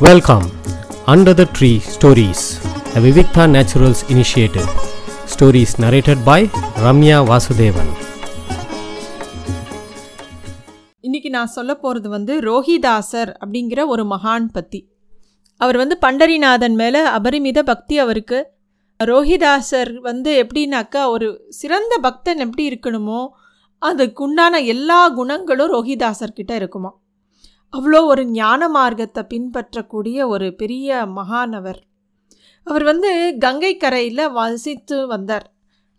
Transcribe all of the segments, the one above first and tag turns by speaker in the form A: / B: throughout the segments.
A: Welcome under the tree stories the Vivikta naturals initiative stories narrated by Ramya Vasudevan
B: இன்னைக்கு நான் சொல்ல போகிறது வந்து ரோஹிதாசர் அப்படிங்கிற ஒரு மகான் பற்றி அவர் வந்து பண்டரிநாதன் மேலே அபரிமித பக்தி அவருக்கு. ரோஹிதாசர் வந்து எப்படின்னாக்கா ஒரு சிறந்த பக்தன் எப்படி இருக்கணுமோ அதுக்குண்டான எல்லா குணங்களும் ரோஹிதாசர்கிட்ட இருக்குமா அவ்வளோ ஒரு ஞான மார்க்கத்தை பின்பற்றக்கூடிய ஒரு பெரிய மகானவர். அவர் வந்து கங்கை கரையில் வசித்து வந்தார்.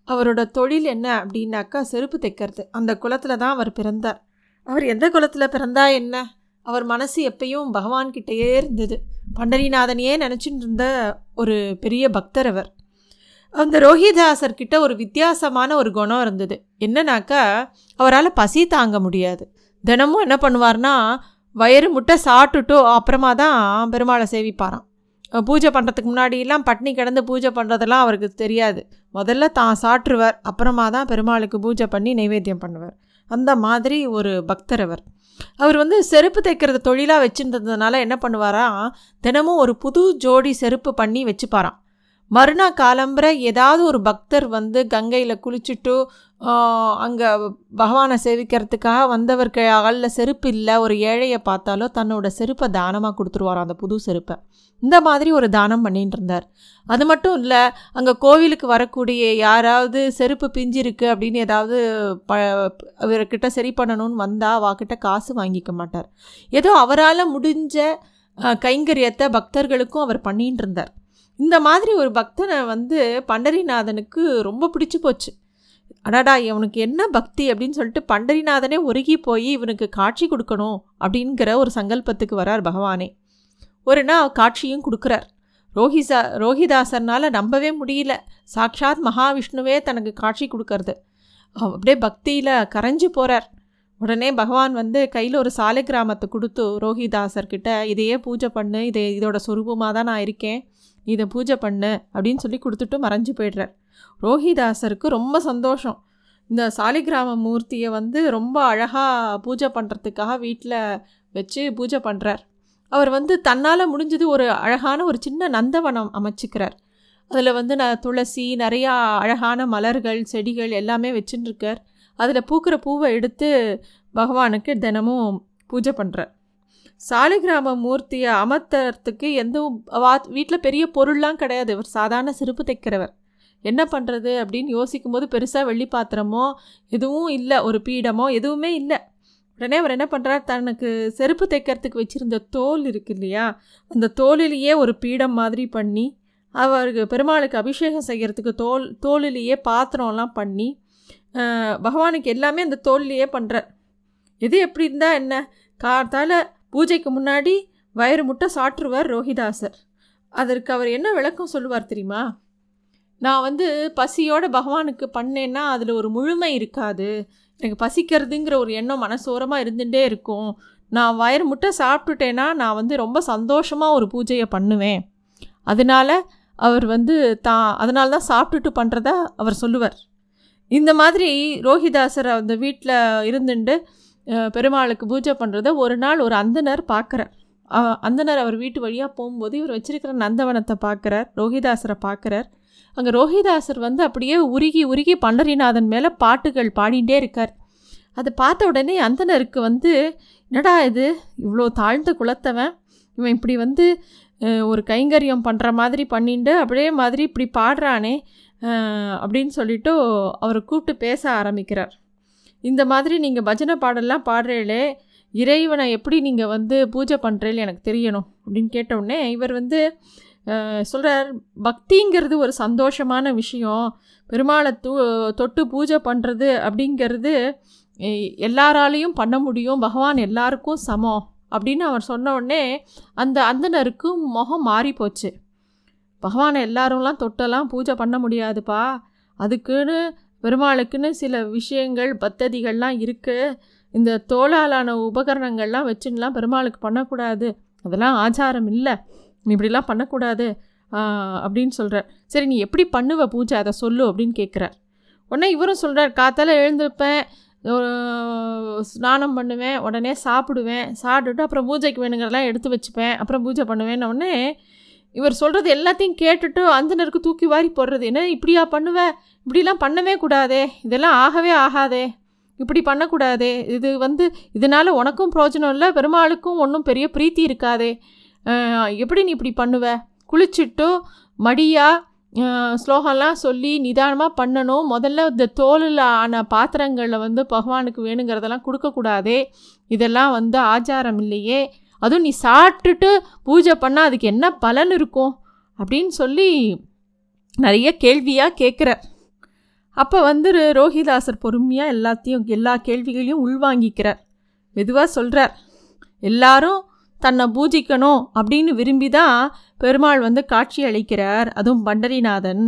B: அவரோட தொழில் என்ன அப்படின்னாக்கா செருப்பு தைக்கிறது. அந்த குளத்தில் தான் அவர் பிறந்தார். அவர் எந்த குளத்தில் பிறந்தா என்ன? அவர் மனசு எப்பயும் பகவான்கிட்டயே இருந்தது. பண்டரிநாதனையே நினச்சிட்டு இருந்த ஒரு பெரிய பக்தர் அவர். அந்த ரோஹிதாசர்கிட்ட ஒரு வித்தியாசமான ஒரு குணம் இருந்தது. என்னன்னாக்கா அவரால் பசி தாங்க முடியாது. தினமும் என்ன பண்ணுவார்னா வயிறு முட்டை சாப்பிட்டுட்டோ அப்புறமா தான் பெருமாளை சேவிப்பாராம். பூஜை பண்ணுறதுக்கு முன்னாடியெல்லாம் பட்னி கிடந்து பூஜை பண்ணுறதெல்லாம் அவருக்கு தெரியாது. முதல்ல தான் சாப்பிட்ருவார் அப்புறமா தான் பெருமாளுக்கு பூஜை பண்ணி நைவேத்தியம் பண்ணுவார். அந்த மாதிரி ஒரு பக்தர் அவர். அவர் வந்து செருப்பு தைக்கிறது தொழிலாக வச்சுருந்ததுனால என்ன பண்ணுவாராம் தினமும் ஒரு புது ஜோடி செருப்பு பண்ணி வச்சுப்பாராம். மறுநாள் காலம்புற ஏதாவது ஒரு பக்தர் வந்து கங்கையில் குளிச்சுட்டு அங்கே பகவானை சேவிக்கிறதுக்காக வந்தவர் காலில் செருப்பு இல்லை ஒரு ஏழையை பார்த்தாலோ தன்னோட செருப்பை தானமாக கொடுத்துருவார் அந்த புது செருப்பை. இந்த மாதிரி ஒரு தானம் பண்ணிட்டு இருந்தார். அது மட்டும் இல்லை அங்கே கோவிலுக்கு வரக்கூடிய யாராவது செருப்பு பிஞ்சிருக்கு அப்படின்னு ஏதாவது ப இவர்கிட்ட சரி பண்ணணும்னு வந்தால் வாக்கிட்ட காசு வாங்கிக்க மாட்டார். ஏதோ அவரால் முடிஞ்ச கைங்கரியத்தை பக்தர்களுக்கும் அவர் பண்ணிட்டு இருந்தார். இந்த மாதிரி ஒரு பக்தனை வந்து பண்டரிநாதனுக்கு ரொம்ப பிடிச்சி போச்சு. அடாடா இவனுக்கு என்ன பக்தி அப்படின்னு சொல்லிட்டு பண்டரிநாதனே ஒருகி போய் இவனுக்கு காட்சி கொடுக்கணும் அப்படிங்கிற ஒரு சங்கல்பத்துக்கு வரார் பகவானே. ஒரு நாள் காட்சியும் கொடுக்குறார். ரோஹிசா ரோஹிதாசர்னால் நம்பவே முடியல. சாக்ஷாத் மகாவிஷ்ணுவே தனக்கு காட்சி கொடுக்கறது. அப்படியே பக்தியில் கரைஞ்சி போகிறார் உடனே பகவான் வந்து கையில் ஒரு சாலை கிராமத்தை கொடுத்து ரோஹிதாசர்கிட்ட இதையே பூஜை பண்ணு இதை இதோட சொரூபமாக தான் நான் இருக்கேன். இதை பூஜை பண்ணு அப்படின்னு சொல்லி கொடுத்துட்டு மறைஞ்சு போய்டுறார். ரோஹிதாசருக்கு ரொம்ப சந்தோஷம். இந்த சாலிகிராம மூர்த்தியை வந்து ரொம்ப அழகாக பூஜை பண்ணுறதுக்காக வீட்டில் வச்சு பூஜை பண்ணுறார் அவர் வந்து தன்னால் முடிஞ்சது ஒரு அழகான ஒரு சின்ன நந்தவனம் அமைச்சிக்கிறார். அதில் வந்து நான் துளசி நிறையா அழகான மலர்கள் செடிகள் எல்லாமே வச்சுட்டுருக்கார் அதில் பூக்கிற பூவை எடுத்து பகவானுக்கு தினமும் பூஜை பண்ணுறார் சாலிகிராம மூர்த்தியை அமர்த்துறதுக்கு எந்த வா வீட்டில் பெரிய பொருள்லாம் கிடையாது. இவர் சாதாரண செருப்பு தைக்கிறவர். என்ன பண்ணுறது அப்படின்னு யோசிக்கும் போது பெருசாக வெள்ளி பாத்திரமோ எதுவும் இல்லை. ஒரு பீடமோ எதுவுமே இல்லை. உடனே அவர் என்ன பண்ணுறார் தனக்கு செருப்பு தைக்கிறதுக்கு வச்சுருந்த தோல் இருக்கு இல்லையா? அந்த தோலிலேயே ஒரு பீடம் மாதிரி பண்ணி அவருக்கு பெருமாளுக்கு அபிஷேகம் செய்கிறதுக்கு தோல் தோலிலேயே பாத்திரம்லாம் பண்ணி பகவானுக்கு எல்லாமே அந்த தோல்லையே பண்ணுறார் எது எப்படி இருந்தால் என்ன? கார்த்தால் பூஜைக்கு முன்னாடி வயிறு முட்டை சாற்றுவார் ரோஹிதாசர். அதற்கு அவர் என்ன விளக்கம் சொல்லுவார் தெரியுமா? நான் வந்து பசியோட பகவானுக்கு பண்ணேன்னா அதில் ஒரு முழுமை இருக்காது. எனக்கு பசிக்கிறதுங்கிற ஒரு எண்ணம் மனசோரமாக இருந்துகிட்டே இருக்கும். நான் வயிறு முட்டை சாப்பிட்டுட்டேன்னா நான் வந்து ரொம்ப சந்தோஷமாக ஒரு பூஜையை பண்ணுவேன். அதனால் அவர் வந்து தான் அதனால தான் சாப்பிட்டுட்டு பண்ணுறதா அவர் சொல்லுவார். இந்த மாதிரி ரோஹிதாசர் அந்த வீட்டில் இருந்துட்டு பெருமாளுக்கு பூஜை பண்ணுறத ஒரு நாள் ஒரு அந்தனர் பார்க்குறார். அந்தனர் அவர் வீட்டு வழியாக போகும்போது இவர் வச்சிருக்கிற நந்தவனத்தை பார்க்குறார் ரோஹிதாசரை பார்க்குறார். அங்கே ரோஹிதாசர் வந்து அப்படியே உருகி உருகி பண்டரிநாதன் மேலே பாட்டுகள் பாடிகிட்டே இருக்கார். அதை பார்த்த உடனே அந்தனருக்கு வந்து என்னடா இது? இவ்வளோ தாழ்ந்த குலத்தவன். இவன் இப்படி வந்து ஒரு கைங்கரியம் பண்ணுற மாதிரி பண்ணிட்டு அப்படியே மாதிரி இப்படி பாடுறானே அப்படின்னு சொல்லிட்டு அவரை கூப்பிட்டு பேச ஆரம்பிக்கிறார். இந்த மாதிரி நீங்கள் பஜனை பாடலாம் பாடுறீங்களே இறைவனை எப்படி நீங்கள் வந்து பூஜை பண்ணுறீங்க எனக்கு தெரியணும் அப்படின்னு கேட்டவுடனே இவர் வந்து சொல்கிறார் பக்திங்கிறது ஒரு சந்தோஷமான விஷயம். பெருமாளை தூ தொட்டு பூஜை பண்ணுறது அப்படிங்கிறது எல்லாராலையும் பண்ண முடியும். பகவான் எல்லாருக்கும் சமம் அப்படின்னு அவர் சொன்ன உடனே அந்த அந்தனருக்கும் முகம் மாறி போச்சு. பகவானை எல்லாரும்லாம் தொட்டெல்லாம் பூஜை பண்ண முடியாதுப்பா. அதுக்குன்னு பெருமாளுக்குன்னு சில விஷயங்கள் பத்ததிகள்லாம் இருக்குது இந்த தோளாலான உபகரணங்கள்லாம் வச்சுன்னெலாம் பெருமாளுக்கு பண்ணக்கூடாது. அதெல்லாம் ஆச்சாரம் இல்லை. நீ இப்படிலாம் பண்ணக்கூடாது. அப்படின்னு சொல்கிறார் சரி நீ எப்படி பண்ணுவ பூஜை? அதை சொல்லு அப்படின்னு கேட்குறார் உடனே இவரும் சொல்கிறார் காத்தால் எழுந்திருப்பேன். ஸ்நானம் பண்ணுவேன். உடனே சாப்பிடுவேன். சாப்பிட்டுட்டு அப்புறம் பூஜைக்கு வேணுங்கிறதெல்லாம் எடுத்து வச்சுப்பேன். அப்புறம் பூஜை பண்ணுவேன்னு உடனே இவர் சொல்கிறது எல்லாத்தையும் கேட்டுட்டு அந்தனருக்கு தூக்கி வாரி போடுறது. என்ன இப்படியா பண்ணுவேன் இப்படிலாம் பண்ணவே கூடாதே. இதெல்லாம் ஆகவே ஆகாதே. இப்படி பண்ணக்கூடாதே. இது வந்து இதனால் உனக்கும் பிரயோஜனம் இல்லை பெருமாளுக்கும் ஒன்றும் பெரிய பிரீத்தி இருக்காதே. எப்படி நீ இப்படி பண்ணுவ? குளிச்சுட்டு மடியாக ஸ்லோகம்லாம் சொல்லி நிதானமாக பண்ணணும். முதல்ல இந்த தோலில் ஆன பாத்திரங்களில் வந்து பகவானுக்கு வேணுங்கிறதெல்லாம் கொடுக்கக்கூடாதே. இதெல்லாம் வந்து ஆச்சாரம் இல்லையே. அதுவும் நீ சாப்பிட்டுட்டு பூஜை பண்ணால் அதுக்கு என்ன பலன் இருக்கும்? அப்படின்னு சொல்லி நிறைய கேள்வியாக கேட்குற அப்போ வந்து ரோஹிதாசர் பொறுமையாக எல்லாத்தையும் எல்லா கேள்விகளையும் உள்வாங்கிக்கிறார். மெதுவாக சொல்கிறார் எல்லாரும் தன்னை பூஜிக்கணும் அப்படின்னு விரும்பி தான் பெருமாள் வந்து காட்சி அளிக்கிறார். அதுவும் பண்டரிநாதன்.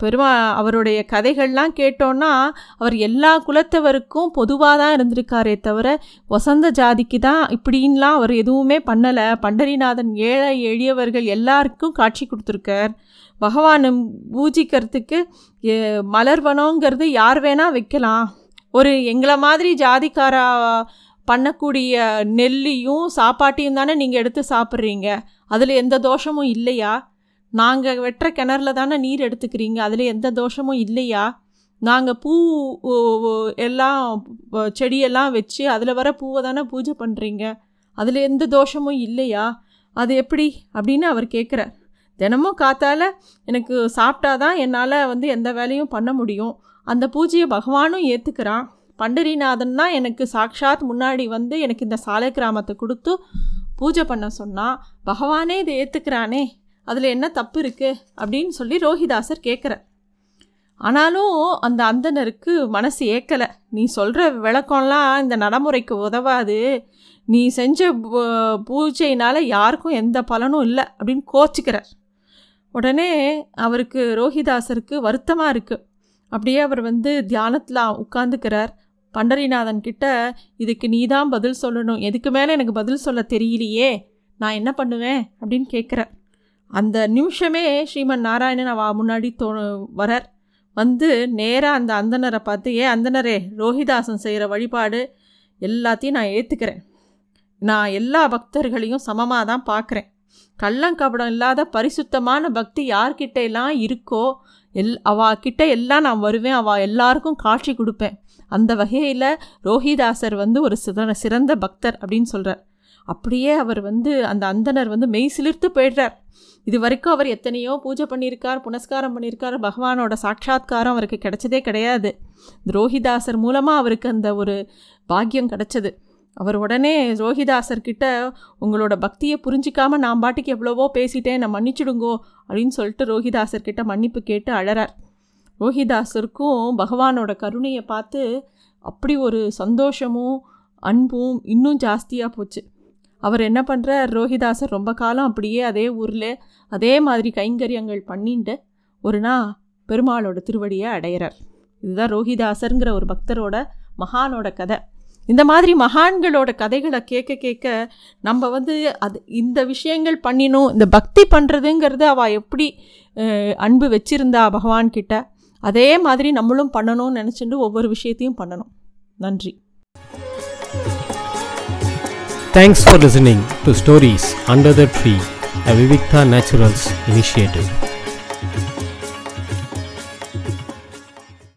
B: பெருமா அவருடைய கதைகள்லாம் கேட்டோன்னா அவர் எல்லா குலத்தவருக்கும் பொதுவாக தான் இருந்திருக்காரே தவிர வசந்த ஜாதிக்கு தான் இப்படின்லாம் அவர் எதுவுமே பண்ணலை. பண்டரிநாதன் ஏழை எளியவர்கள் எல்லாருக்கும் காட்சி கொடுத்துருக்கார். பகவானை பூஜிக்கிறதுக்கு மலர்வனோங்கிறது மலர்வனங்கிறது யார் வேணால் வைக்கலாம். ஒரு எங்களை மாதிரி ஜாதிக்காரா பண்ணக்கூடிய நெல்லியும் சாப்பாட்டையும் தானே நீங்கள் எடுத்து சாப்பிட்றீங்க? அதில் எந்த தோஷமும் இல்லையா? நாங்கள் வெட்டுற கிணறுல தானே நீர் எடுத்துக்கிறீங்க? அதில் எந்த தோஷமும் இல்லையா? நாங்கள் பூ எல்லாம் செடியெல்லாம் வச்சு அதில் வர பூவை தானே பூஜை பண்ணுறீங்க அதில் எந்த தோஷமும் இல்லையா? அது எப்படி? அப்படின்னு அவர் கேட்குறார் தினமும் காத்தால் எனக்கு சாப்பிட்டாதான் என்னால் வந்து எந்த வேலையும் பண்ண முடியும். அந்த பூஜையை பகவானும் ஏற்றுக்கிறான் பண்டரிநாதன் தான் எனக்கு சாக்ஷாத் முன்னாடி வந்து எனக்கு இந்த சாலை கிராமத்தை கொடுத்து பூஜை பண்ண சொன்னால் பகவானே இதை ஏற்றுக்கிறானே அதில் என்ன தப்பு இருக்குது அப்படின்னு சொல்லி ரோஹிதாசர் கேட்குறார் ஆனாலும் அந்த அந்தனருக்கு மனசு ஏற்கலை நீ சொல்கிற விளக்கம்லாம் இந்த நடைமுறைக்கு உதவாது. நீ செஞ்ச பூ- பூஜையினால் யாருக்கும் எந்த பலனும் இல்லை அப்படின்னு கோச்சிக்கிறார். உடனே அவருக்கு ரோஹிதாசருக்கு வருத்தமாக இருக்குது அப்படியே அவர் வந்து தியானத்தில் உட்காந்துக்கிறார் பண்டரிநாதன் கிட்ட இதுக்கு நீ தான் பதில் சொல்லணும். எதுக்கு மேலே எனக்கு பதில் சொல்ல தெரியலையே? நான் என்ன பண்ணுவேன்? அப்படின்னு கேட்குறார் அந்த நிமிஷமே ஸ்ரீமன் நாராயணன் அவ முன்னாடி தோ வரார். வந்து நேராக அந்த அந்தனரை பார்த்து ஏன் அந்தனரே ரோஹிதாசன் செய்கிற வழிபாடு எல்லாத்தையும் நான் ஏற்றுக்கிறேன் நான் எல்லா பக்தர்களையும் சமமாக தான் பார்க்குறேன் கள்ளங்கபடம் இல்லாத பரிசுத்தமான பக்தி யார்கிட்ட எல்லாம் இருக்கோ எல் அவா கிட்டே எல்லாம் நான் வருவேன். அவள் எல்லாருக்கும் காட்சி கொடுப்பேன். அந்த வகையில் ரோஹிதாசர் வந்து ஒரு சிதன சிறந்த பக்தர் அப்படின்னு சொல்கிறார் அப்படியே அவர் வந்து அந்த அந்தனர் வந்து மெய் சிலிர்த்து போயிடுறார். இது வரைக்கும் அவர் எத்தனையோ பூஜை பண்ணியிருக்கார் புனஸ்காரம் பண்ணியிருக்கார் பகவானோட சாட்சாத்காரம் அவருக்கு கிடைச்சதே கிடையாது. ரோஹிதாசர் மூலமாக அவருக்கு அந்த ஒரு பாக்கியம் கிடைச்சது. அவர் உடனே ரோஹிதாசர்கிட்ட உங்களோட பக்தியை புரிஞ்சிக்காமல் நான் பாட்டுக்கு எவ்வளவோ பேசிட்டேன் நான் மன்னிச்சிடுங்கோ அப்படின்னு சொல்லிட்டு ரோஹிதாசர்கிட்ட மன்னிப்பு கேட்டு அழறார். ரோஹிதாசருக்கும் பகவானோட கருணையை பார்த்து அப்படி ஒரு சந்தோஷமும் அன்பும் இன்னும் ஜாஸ்தியாக போச்சு. அவர் என்ன பண்ணுறார் ரோஹிதாசர் ரொம்ப காலம் அப்படியே அதே ஊரில் அதே மாதிரி கைங்கரியங்கள் பண்ணிட்டு ஒரு நாள் பெருமாளோட திருவடியை அடையிறார். இதுதான் ரோஹிதாசருங்கிற ஒரு பக்தரோட மகானோட கதை. இந்த மாதிரி மகான்களோட கதைகளை கேட்க கேட்க நம்ம வந்து அது இந்த விஷயங்கள் பண்ணினோம் இந்த பக்தி பண்ணுறதுங்கிறது அவள் எப்படி அன்பு வச்சிருந்தா பகவான்கிட்ட? அதே மாதிரி நம்மளும் பண்ணணும்னு நினச்சிட்டு ஒவ்வொரு விஷயத்தையும் பண்ணணும் நன்றி
A: thanks for listening to stories under the tree a Vivikta naturals initiative